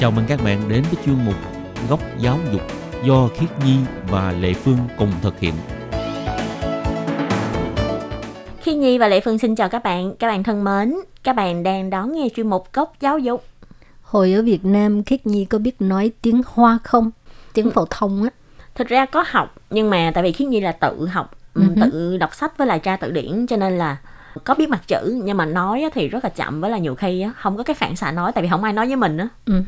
Chào mừng các bạn đến với chuyên mục Góc Giáo dục do Khiết Nhi và Lệ Phương cùng thực hiện. Khi Nhi và Lệ Phương xin chào các bạn. Các bạn thân mến, các bạn đang đón nghe chuyên mục Góc Giáo dục. Hồi ở Việt Nam, Khiết Nhi có biết nói tiếng Hoa không? Tiếng phổ thông á. Thực ra có học, nhưng mà tại vì Khiết Nhi là tự học, hứ. tự đọc sách với lại tra từ điển cho nên là có biết mặt chữ nhưng mà nói thì rất là chậm với là nhiều khi không có cái phản xạ nói tại vì không ai nói với mình á. Ừ.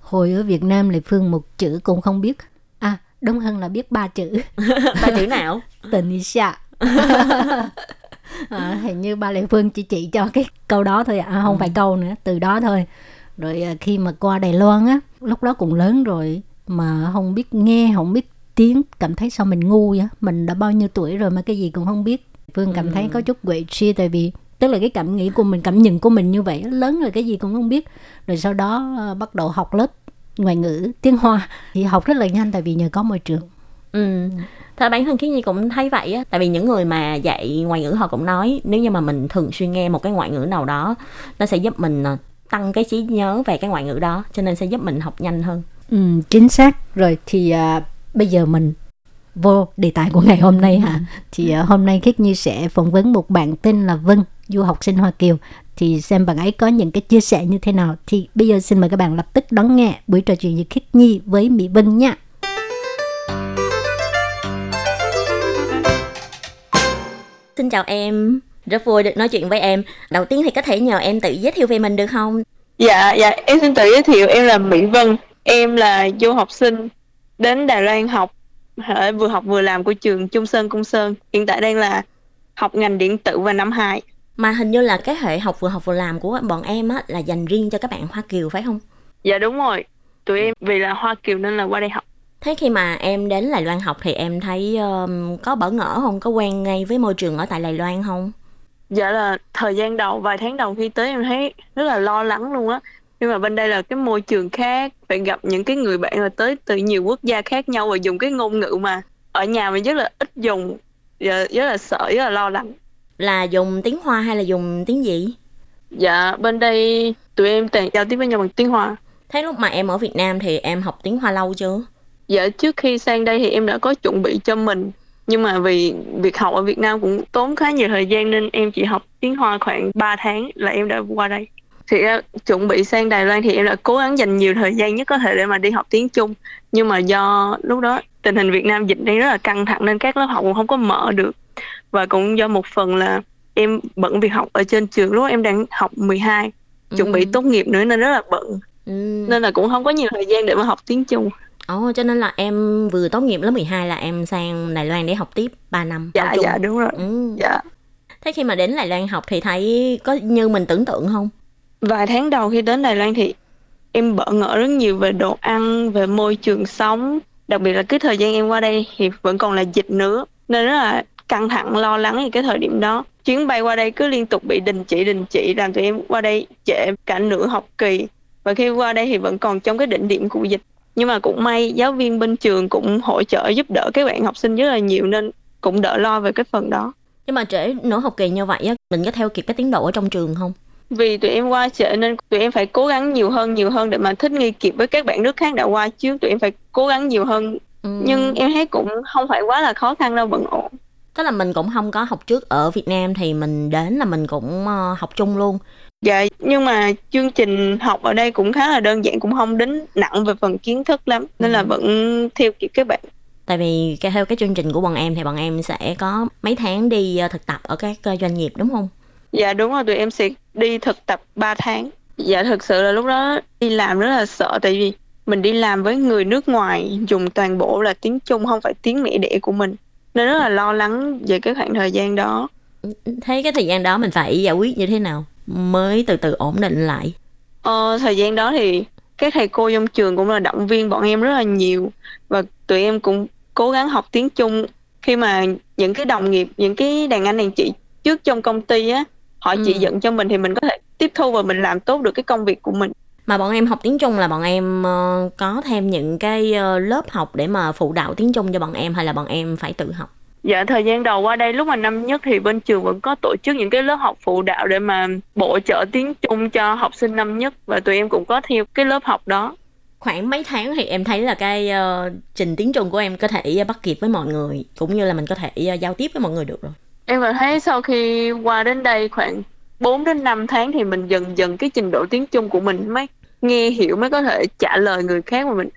Hồi ở Việt Nam, Lệ Phương một chữ cũng không biết. À, đúng hơn là biết ba chữ. Ba chữ nào? Tình ý xạ. à, hình như ba Lệ Phương chỉ chỉ cho cái câu đó thôi à, không phải câu nữa, từ đó thôi. Rồi à, khi mà qua Đài Loan á, lúc đó cũng lớn rồi mà không biết nghe, không biết tiếng, cảm thấy sao mình ngu vậy? Mình đã bao nhiêu tuổi rồi mà cái gì cũng không biết. Phương cảm thấy có chút quậy suy tại vì tức là cái cảm nghĩ của mình, cảm nhận của mình như vậy, lớn rồi cái gì cũng không biết. Rồi sau đó à, bắt đầu học lớp ngoại ngữ tiếng Hoa thì học rất là nhanh tại vì nhờ có môi trường. Ừ. Thật bản thân Khiết Nhi cũng thấy vậy á Tại vì những người mà dạy ngoại ngữ họ cũng nói Nếu như mà mình thường xuyên nghe một cái ngoại ngữ nào đó Nó sẽ giúp mình à, tăng cái trí nhớ về cái ngoại ngữ đó Cho nên sẽ giúp mình học nhanh hơn Ừ, chính xác rồi thì à, bây giờ mình vô đề tài của ngày hôm nay hả? Thì à, hôm nay khiết nhi sẽ phỏng vấn một bạn tên là vân du học sinh hoa kiều. Thì xem bạn ấy có những cái chia sẻ như thế nào. Thì bây giờ xin mời các bạn lập tức đón nghe buổi trò chuyện với khiết nhi với mỹ vân nha. Xin chào em. Rất vui được nói chuyện với em. Đầu tiên thì có thể nhờ em tự giới thiệu về mình được không? Dạ, dạ, em xin tự giới thiệu. Em là Mỹ Vân. Em là du học sinh đến Đài Loan học, hả, vừa học vừa làm của trường Trung Sơn Cung Sơn. Hiện tại đang là học ngành điện tử và năm 2. Mà hình như là cái hệ học vừa học vừa làm của bọn em á Là dành riêng cho các bạn Hoa Kiều phải không? Dạ đúng rồi, tụi em vì là Hoa Kiều nên là qua đây học. Thế khi mà em đến Đài Loan học thì em thấy um, có bỡ ngỡ không? Có quen ngay với môi trường ở tại Đài Loan không? Dạ là thời gian đầu, vài tháng đầu khi tới em thấy rất là lo lắng luôn á. Nhưng mà bên đây là cái môi trường khác, phải gặp những cái người bạn là tới từ nhiều quốc gia khác nhau và dùng cái ngôn ngữ mà ở nhà mình rất là ít dùng, rất là sợ, rất là lo lắng. Là dùng tiếng Hoa hay là dùng tiếng gì? Dạ, bên đây tụi em toàn giao tiếp với nhau bằng tiếng Hoa. Thế lúc mà em ở Việt Nam thì em học tiếng Hoa lâu chưa? Dạ, trước khi sang đây thì em đã có chuẩn bị cho mình. Nhưng mà vì việc học ở Việt Nam cũng tốn khá nhiều thời gian nên em chỉ học tiếng Hoa khoảng 3 tháng là em đã qua đây. Thì chuẩn bị sang Đài Loan thì em đã cố gắng dành nhiều thời gian nhất có thể để mà đi học tiếng Trung. Nhưng mà do lúc đó tình hình Việt Nam dịch đang rất là căng thẳng nên các lớp học cũng không có mở được. Và cũng do một phần là em bận việc học ở trên trường lúc đó em đang học 12 chuẩn bị Ừ. tốt nghiệp nữa nên rất là bận Ừ. nên là cũng không có nhiều thời gian để mà học tiếng Trung. Ồ, cho nên là em vừa tốt nghiệp lớp 12 là em sang Đài Loan để học tiếp 3 năm. Dạ dạ đúng rồi. Ừ. Dạ. Thế khi mà đến Đài Loan học thì thấy có như mình tưởng tượng không? Vài tháng đầu khi đến Đài Loan thì em bỡ ngỡ rất nhiều về đồ ăn, về môi trường sống. Đặc biệt là cái thời gian em qua đây thì vẫn còn là dịch nữa. Nên rất là căng thẳng, lo lắng thì cái thời điểm đó. Chuyến bay qua đây cứ liên tục bị đình chỉ, đình chỉ làm tụi em qua đây trễ cả nửa học kỳ. Và khi qua đây thì vẫn còn trong cái đỉnh điểm của dịch. Nhưng mà cũng may giáo viên bên trường cũng hỗ trợ giúp đỡ các bạn học sinh rất là nhiều nên cũng đỡ lo về cái phần đó. Nhưng mà trễ nửa học kỳ như vậy á, mình có theo kịp cái tiến độ ở trong trường không? Vì tụi em qua trễ nên tụi em phải cố gắng nhiều hơn nhiều hơn để mà thích nghi kịp với các bạn nước khác đã qua trước tụi em phải cố gắng nhiều hơn Ừ. nhưng em thấy cũng không phải quá là khó khăn đâu vẫn ổn Tức là mình cũng không có học trước ở Việt Nam thì mình đến là mình cũng ờ, học chung luôn. dạ nhưng mà chương trình học ở đây cũng khá là đơn giản cũng không đến nặng về phần kiến thức lắm nên là Ừ. vẫn theo kịp các bạn Tại vì theo cái chương trình của bọn em thì bọn em sẽ có mấy tháng đi ờ, thực tập ở các ờ, doanh nghiệp đúng không? dạ đúng rồi tụi em sẽ đi thực tập 3 tháng. Dạ thực sự là lúc đó đi làm rất là sợ tại vì mình đi làm với người nước ngoài dùng toàn bộ là tiếng Trung không phải tiếng mẹ đẻ của mình. Nên rất là lo lắng về cái khoảng thời gian đó. Thế cái thời gian đó mình phải giải quyết như thế nào mới từ từ ổn định lại? Ờ, thời gian đó thì các thầy cô trong trường cũng là động viên bọn em rất là nhiều. Và tụi em cũng cố gắng học tiếng Trung. Khi mà những cái đồng nghiệp, những cái đàn anh đàn chị trước trong công ty á, họ chỉ Ừ. dẫn cho mình thì mình có thể tiếp thu và mình làm tốt được cái công việc của mình. Mà bọn em học tiếng Trung là bọn em ờ, có thêm những cái ờ, lớp học để mà phụ đạo tiếng Trung cho bọn em hay là bọn em phải tự học? Dạ thời gian đầu qua đây lúc mà năm nhất thì bên trường vẫn có tổ chức những cái lớp học phụ đạo để mà bổ trợ tiếng Trung cho học sinh năm nhất và tụi em cũng có theo cái lớp học đó. Khoảng mấy tháng thì em thấy là cái ờ, trình tiếng Trung của em có thể bắt kịp với mọi người cũng như là mình có thể ờ, giao tiếp với mọi người được rồi. Em vẫn thấy sau khi qua đến đây khoảng 4 đến 5 tháng thì mình dần dần cái trình độ tiếng Trung của mình mới nghe hiểu mới có thể trả lời người khác mà mình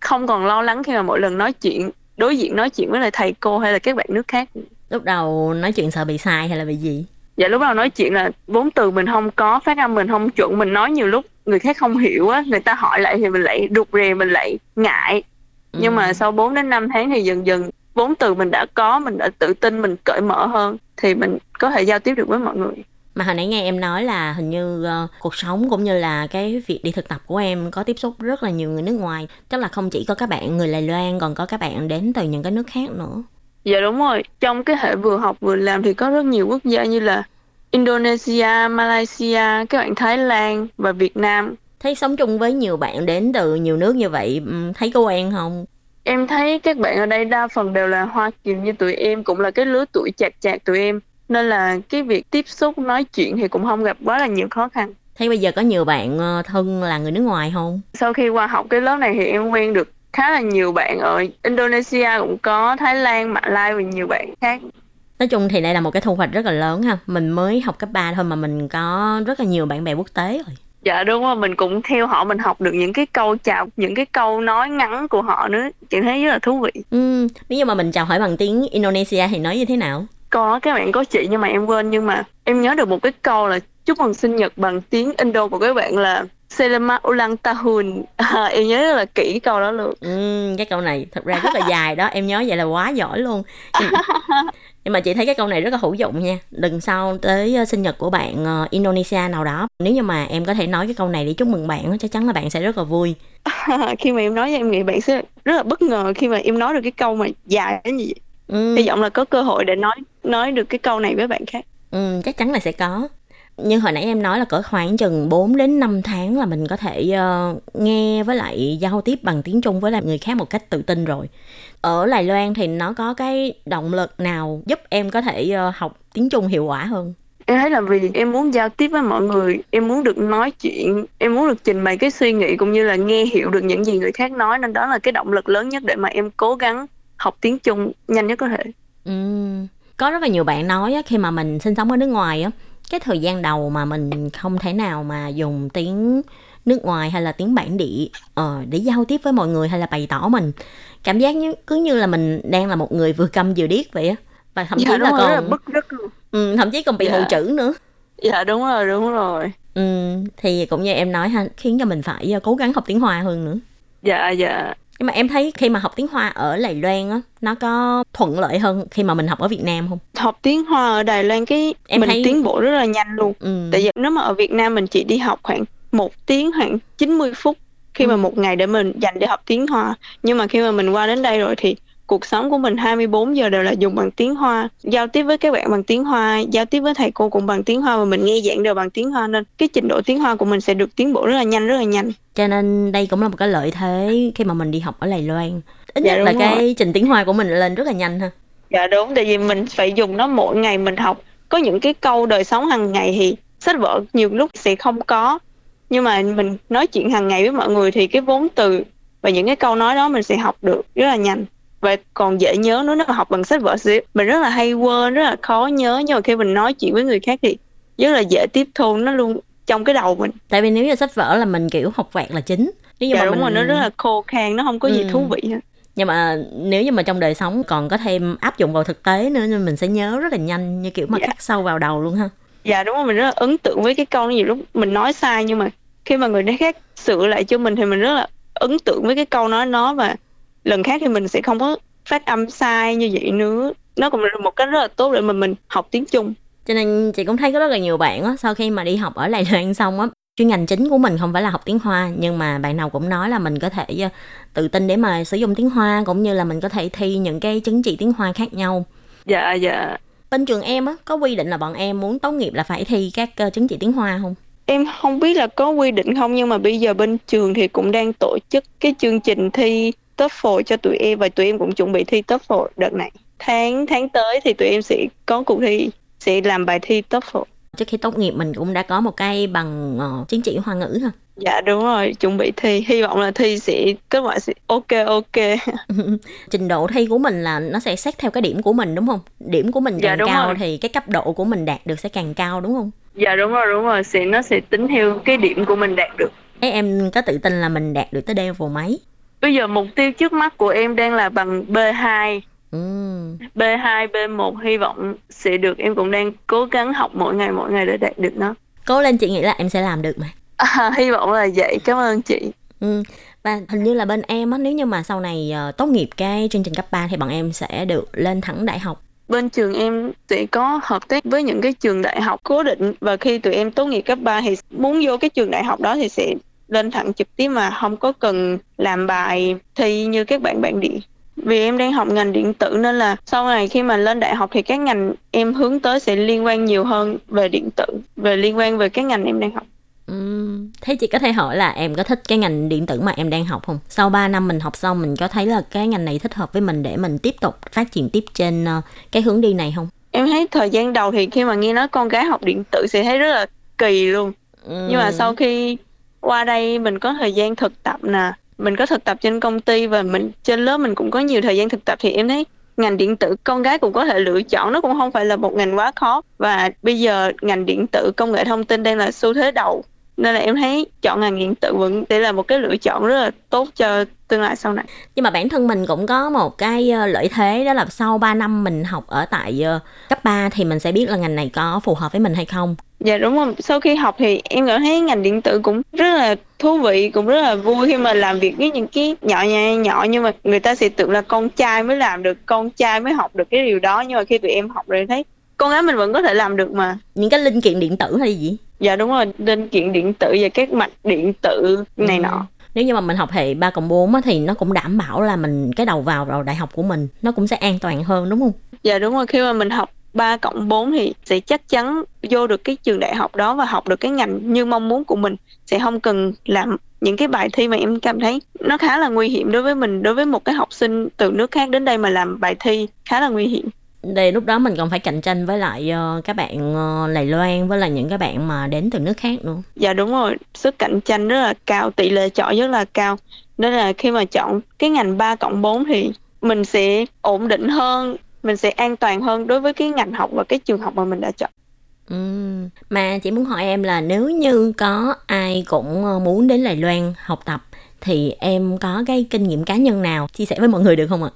không còn lo lắng khi mà mỗi lần nói chuyện đối diện nói chuyện với lại thầy cô hay là các bạn nước khác. Lúc đầu nói chuyện sợ bị sai hay là bị gì? Dạ lúc đầu nói chuyện là vốn từ mình không có, phát âm mình không chuẩn, mình nói nhiều lúc người khác không hiểu á, người ta hỏi lại thì mình lại rụt rè, mình lại ngại. Nhưng Ừ. mà sau 4 đến 5 tháng thì dần dần vốn từ mình đã có, mình đã tự tin, mình cởi mở hơn thì mình có thể giao tiếp được với mọi người. Mà hồi nãy nghe em nói là hình như ờ, cuộc sống cũng như là cái việc đi thực tập của em có tiếp xúc rất là nhiều người nước ngoài. Chắc là không chỉ có các bạn người Đài Loan còn có các bạn đến từ những cái nước khác nữa. Dạ đúng rồi, trong cái hệ vừa học vừa làm thì có rất nhiều quốc gia như là Indonesia, Malaysia, các bạn Thái Lan và Việt Nam. Thấy sống chung với nhiều bạn đến từ nhiều nước như vậy, ừm, thấy có quen không? Em thấy các bạn ở đây đa phần đều là Hoa Kiều như tụi em, cũng là cái lứa tuổi chạc chạc tụi em. Nên là cái việc tiếp xúc nói chuyện thì cũng không gặp quá là nhiều khó khăn. Thấy bây giờ có nhiều bạn ờ, thân là người nước ngoài không? Sau khi qua học cái lớp này thì em quen được khá là nhiều bạn ở Indonesia cũng có, Thái Lan, Mã Lai và nhiều bạn khác. Nói chung thì đây là một cái thu hoạch rất là lớn ha. Mình mới học cấp 3 thôi mà mình có rất là nhiều bạn bè quốc tế rồi. Dạ đúng rồi, mình cũng theo họ mình học được những cái câu chào, những cái câu nói ngắn của họ nữa. Chị thấy rất là thú vị. Ừm, nếu như mà mình chào hỏi bằng tiếng Indonesia thì nói như thế nào? Có các bạn có chị nhưng mà em quên nhưng mà em nhớ được một cái câu là chúc mừng sinh nhật bằng tiếng Indo của các bạn là Selamat ulang tahun. À, em nhớ rất là kỹ cái câu đó luôn. Ừm, cái câu này thật ra rất là dài đó em nhớ vậy là quá giỏi luôn nhưng, mà chị thấy cái câu này rất là hữu dụng nha lần sau tới ờ, sinh nhật của bạn ờ, Indonesia nào đó nếu như mà em có thể nói cái câu này để chúc mừng bạn chắc chắn là bạn sẽ rất là vui khi mà em nói em nghĩ bạn sẽ rất là bất ngờ khi mà em nói được cái câu mà dài đến như vậy. Ừm, Hy vọng là có cơ hội để nói nói được cái câu này với bạn khác. ừm, chắc chắn là sẽ có như hồi nãy em nói là cỡ khoảng chừng 4 đến 5 tháng là mình có thể ờ, nghe với lại giao tiếp bằng tiếng Trung với lại người khác một cách tự tin rồi. Ở Đài Loan thì nó có cái động lực nào giúp em có thể ờ, học tiếng Trung hiệu quả hơn? Em thấy là vì em muốn giao tiếp với mọi người, em muốn được nói chuyện, em muốn được trình bày cái suy nghĩ cũng như là nghe hiểu được những gì người khác nói nên đó là cái động lực lớn nhất để mà em cố gắng học tiếng Trung nhanh nhất có thể. Ừm, có rất là nhiều bạn nói khi mà mình sinh sống ở nước ngoài á cái thời gian đầu mà mình không thể nào mà dùng tiếng nước ngoài hay là tiếng bản địa ờ, để giao tiếp với mọi người hay là bày tỏ mình cảm giác như cứ như là mình đang là một người vừa câm vừa điếc vậy á và thậm chí dạ, là đúng rồi, rất là còn bức rứt luôn. ừ, thậm chí còn bị Dạ. mù chữ nữa Dạ đúng rồi, đúng rồi. ừ, thì cũng như em nói ha khiến cho mình phải ờ, cố gắng học tiếng hoa hơn nữa Dạ dạ. Nhưng mà em thấy khi mà học tiếng hoa ở Đài Loan á nó có thuận lợi hơn khi mà mình học ở Việt Nam không Học tiếng Hoa ở Đài Loan cái Em mình thấy- tiến bộ rất là nhanh luôn. ừ. Tại vì nếu mà ở Việt Nam mình chỉ đi học khoảng một tiếng khoảng 90 phút khi mà Ừ. một ngày để mình dành để học tiếng Hoa. Nhưng mà khi mà mình qua đến đây rồi thì cuộc sống của mình 24 giờ đều là dùng bằng tiếng Hoa, giao tiếp với các bạn bằng tiếng Hoa, giao tiếp với thầy cô cũng bằng tiếng Hoa và mình nghe giảng đều bằng tiếng Hoa nên cái trình độ tiếng Hoa của mình sẽ được tiến bộ rất là nhanh rất là nhanh. cho nên đây cũng là một cái lợi thế khi mà mình đi học ở Đài Loan ít Dạ, nhất là đúng cái trình tiếng hoa của mình lên rất là nhanh ha Dạ đúng, tại vì mình phải dùng nó mỗi ngày mình học. Có những cái câu đời sống hàng ngày thì sách vở nhiều lúc sẽ không có. Nhưng mà mình nói chuyện hàng ngày với mọi người thì cái vốn từ và những cái câu nói đó mình sẽ học được rất là nhanh. Và còn dễ nhớ nữa nếu mà học bằng sách vở sẽ mình rất là hay quên, rất là khó nhớ. Nhưng mà khi mình nói chuyện với người khác thì rất là dễ tiếp thu, nó luôn trong cái đầu mình. tại vì nếu như sách vở là mình kiểu học vẹt là chính nếu như Dạ mà đúng mình rồi, nó rất là khô khan, nó không có gì Ừ. thú vị hết. nhưng mà nếu như mà trong đời sống còn có thêm áp dụng vào thực tế nữa nên mình sẽ nhớ rất là nhanh như kiểu mà Dạ. khắc sâu vào đầu luôn ha Dạ đúng rồi, mình rất là ấn tượng với cái câu nhiều lúc mình nói sai nhưng mà khi mà người khác sửa lại cho mình thì mình rất là ấn tượng với cái câu nói nó và lần khác thì mình sẽ không có phát âm sai như vậy nữa. Nó cũng là một cách rất là tốt để mà mình học tiếng Trung. cho nên chị cũng thấy có rất là nhiều bạn á sau khi mà đi học ở Đài Loan xong á chuyên ngành chính của mình không phải là học tiếng Hoa nhưng mà bạn nào cũng nói là mình có thể ờ, tự tin để mà sử dụng tiếng Hoa cũng như là mình có thể thi những cái chứng chỉ tiếng Hoa khác nhau Dạ dạ. bên trường em á có quy định là bọn em muốn tốt nghiệp là phải thi các ờ, chứng chỉ tiếng Hoa không em không biết là có quy định không nhưng mà bây giờ bên trường thì cũng đang tổ chức cái chương trình thi TOEFL cho tụi em và tụi em cũng chuẩn bị thi TOEFL đợt này. Tháng tháng tới thì tụi em sẽ có cuộc thi sẽ làm bài thi TOEFL. trước khi tốt nghiệp mình cũng đã có một cái bằng ờ, chứng chỉ hoa ngữ ha Dạ đúng rồi, chuẩn bị thi. Hy vọng là thi sẽ kết quả sẽ ok ok. trình độ thi của mình là nó sẽ xét theo cái điểm của mình đúng không điểm của mình Dạ, càng đúng cao rồi. thì cái cấp độ của mình đạt được sẽ càng cao đúng không Dạ đúng rồi, đúng rồi. Sẽ nó sẽ tính theo cái điểm của mình đạt được. Ê, em có tự tin là mình đạt được tới level mấy Bây giờ mục tiêu trước mắt của em đang là bằng B2 ừ. B2, B1 hy vọng sẽ được. Em cũng đang cố gắng học mỗi ngày mỗi ngày để đạt được nó. Cố lên chị nghĩ là em sẽ làm được mà. À, hy vọng là vậy. Cảm ơn chị. Ừ. và hình như là bên em á nếu như mà sau này ờ, tốt nghiệp cái chương trình cấp 3 thì bọn em sẽ được lên thẳng đại học. Bên trường em sẽ có hợp tác với những cái trường đại học cố định. Và khi tụi em tốt nghiệp cấp 3 thì muốn vô cái trường đại học đó thì sẽ lên thẳng trực tiếp mà không có cần làm bài thi như các bạn bản địa vì em đang học ngành điện tử nên là sau này khi mà lên đại học thì các ngành em hướng tới sẽ liên quan nhiều hơn về điện tử về liên quan về các ngành em đang học ừ. thế chị có thể hỏi là em có thích cái ngành điện tử mà em đang học không sau 3 năm mình học xong mình có thấy là cái ngành này thích hợp với mình để mình tiếp tục phát triển tiếp trên ờ, cái hướng đi này không em thấy thời gian đầu thì khi mà nghe nói con gái học điện tử sẽ thấy rất là kỳ luôn ừ. nhưng mà sau khi qua đây mình có thời gian thực tập nè. Mình có thực tập trên công ty và mình, trên lớp mình cũng có nhiều thời gian thực tập. Thì em thấy ngành điện tử con gái cũng có thể lựa chọn, nó cũng không phải là một ngành quá khó. Và bây giờ ngành điện tử công nghệ thông tin đang là xu thế đầu nên là em thấy chọn ngành điện tử vẫn sẽ là một cái lựa chọn rất là tốt cho tương lai sau này. Nhưng mà bản thân mình cũng có một cái ờ, lợi thế đó là sau 3 năm mình học ở tại ờ, cấp 3 thì mình sẽ biết là ngành này có phù hợp với mình hay không. Dạ đúng rồi, sau khi học thì em cảm thấy ngành điện tử cũng rất là thú vị, cũng rất là vui khi mà làm việc với những cái nhỏ nhỏ nhỏ nhưng mà người ta sẽ tưởng là con trai mới làm được, con trai mới học được cái điều đó. Nhưng mà khi tụi em học rồi thấy con gái mình vẫn có thể làm được mà. những cái linh kiện điện tử hay gì Dạ đúng rồi, linh kiện điện tử và các mạch điện tử này Ừ. nọ. nếu như mà mình học hệ 3 cộng 4 á, thì nó cũng đảm bảo là mình cái đầu vào vào đại học của mình nó cũng sẽ an toàn hơn đúng không Dạ đúng rồi, khi mà mình học 3 cộng 4 thì sẽ chắc chắn vô được cái trường đại học đó và học được cái ngành như mong muốn của mình. Sẽ không cần làm những cái bài thi mà em cảm thấy nó khá là nguy hiểm đối với mình, đối với một cái học sinh từ nước khác đến đây mà làm bài thi khá là nguy hiểm. Để lúc đó mình còn phải cạnh tranh với lại ờ, các bạn ờ, Đài Loan với lại những cái bạn mà đến từ nước khác nữa Dạ đúng rồi, sức cạnh tranh rất là cao, tỷ lệ chọi rất là cao. Nên là khi mà chọn cái ngành 3 cộng 4 thì mình sẽ ổn định hơn, mình sẽ an toàn hơn đối với cái ngành học và cái trường học mà mình đã chọn. Ừm, mà chị muốn hỏi em là nếu như có ai cũng ờ, muốn đến Đài Loan học tập thì em có cái kinh nghiệm cá nhân nào chia sẻ với mọi người được không ạ?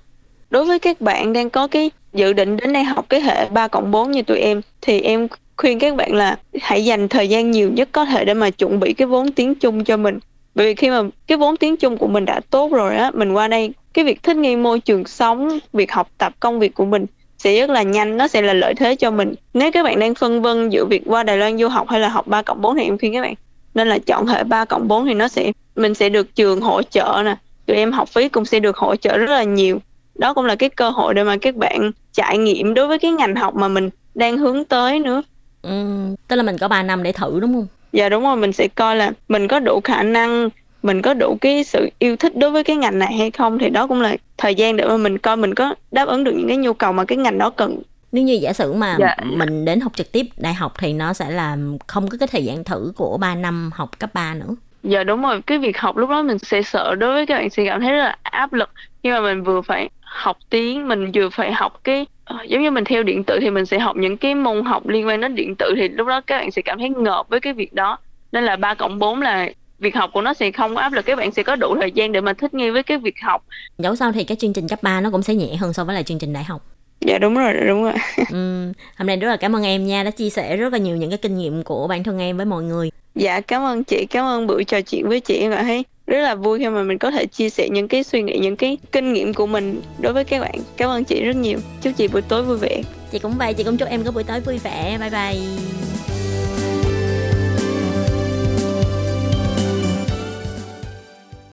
Đối với các bạn đang có cái dự định đến đây học cái hệ 3 cộng 4 như tụi em, thì em khuyên các bạn là hãy dành thời gian nhiều nhất có thể để mà chuẩn bị cái vốn tiếng Trung cho mình. Bởi vì khi mà cái vốn tiếng Trung của mình đã tốt rồi á, mình qua đây, cái việc thích nghi môi trường sống, việc học tập công việc của mình sẽ rất là nhanh, nó sẽ là lợi thế cho mình. Nếu các bạn đang phân vân giữa việc qua Đài Loan du học hay là học 3 cộng 4 thì em khuyên các bạn nên là chọn hệ 3 cộng 4 thì nó sẽ, mình sẽ được trường hỗ trợ nè, tụi em học phí cũng sẽ được hỗ trợ rất là nhiều đó cũng là cái cơ hội để mà các bạn trải nghiệm đối với cái ngành học mà mình đang hướng tới nữa Ừm, tức là mình có 3 năm để thử đúng không? dạ đúng rồi mình sẽ coi là mình có đủ khả năng mình có đủ cái sự yêu thích đối với cái ngành này hay không thì đó cũng là thời gian để mà mình coi mình có đáp ứng được những cái nhu cầu mà cái ngành đó cần Nếu như giả sử mà Dạ. mình đến học trực tiếp đại học thì nó sẽ là không có cái thời gian thử của 3 năm học cấp 3 nữa. dạ đúng rồi cái việc học lúc đó mình sẽ sợ đối với các bạn sẽ cảm thấy rất là áp lực khi mà mình vừa phải học tiếng, mình vừa phải học cái ờ, giống như mình theo điện tử thì mình sẽ học những cái môn học liên quan đến điện tử thì lúc đó các bạn sẽ cảm thấy ngợp với cái việc đó nên là 3 cộng 4 là việc học của nó sẽ không có áp lực, các bạn sẽ có đủ thời gian để mà thích nghi với cái việc học Dẫu sao thì cái chương trình cấp 3 nó cũng sẽ nhẹ hơn so với là chương trình đại học dạ đúng rồi đúng rồi Ừm, hôm nay rất là cảm ơn em nha đã chia sẻ rất là nhiều những cái kinh nghiệm của bản thân em với mọi người. dạ cảm ơn chị cảm ơn buổi trò chuyện với chị em cảm thấy rất là vui khi mà mình có thể chia sẻ những cái suy nghĩ những cái kinh nghiệm của mình đối với các bạn cảm ơn chị rất nhiều chúc chị buổi tối vui vẻ Chị cũng vậy, chị cũng chúc em có buổi tối vui vẻ. Bye bye.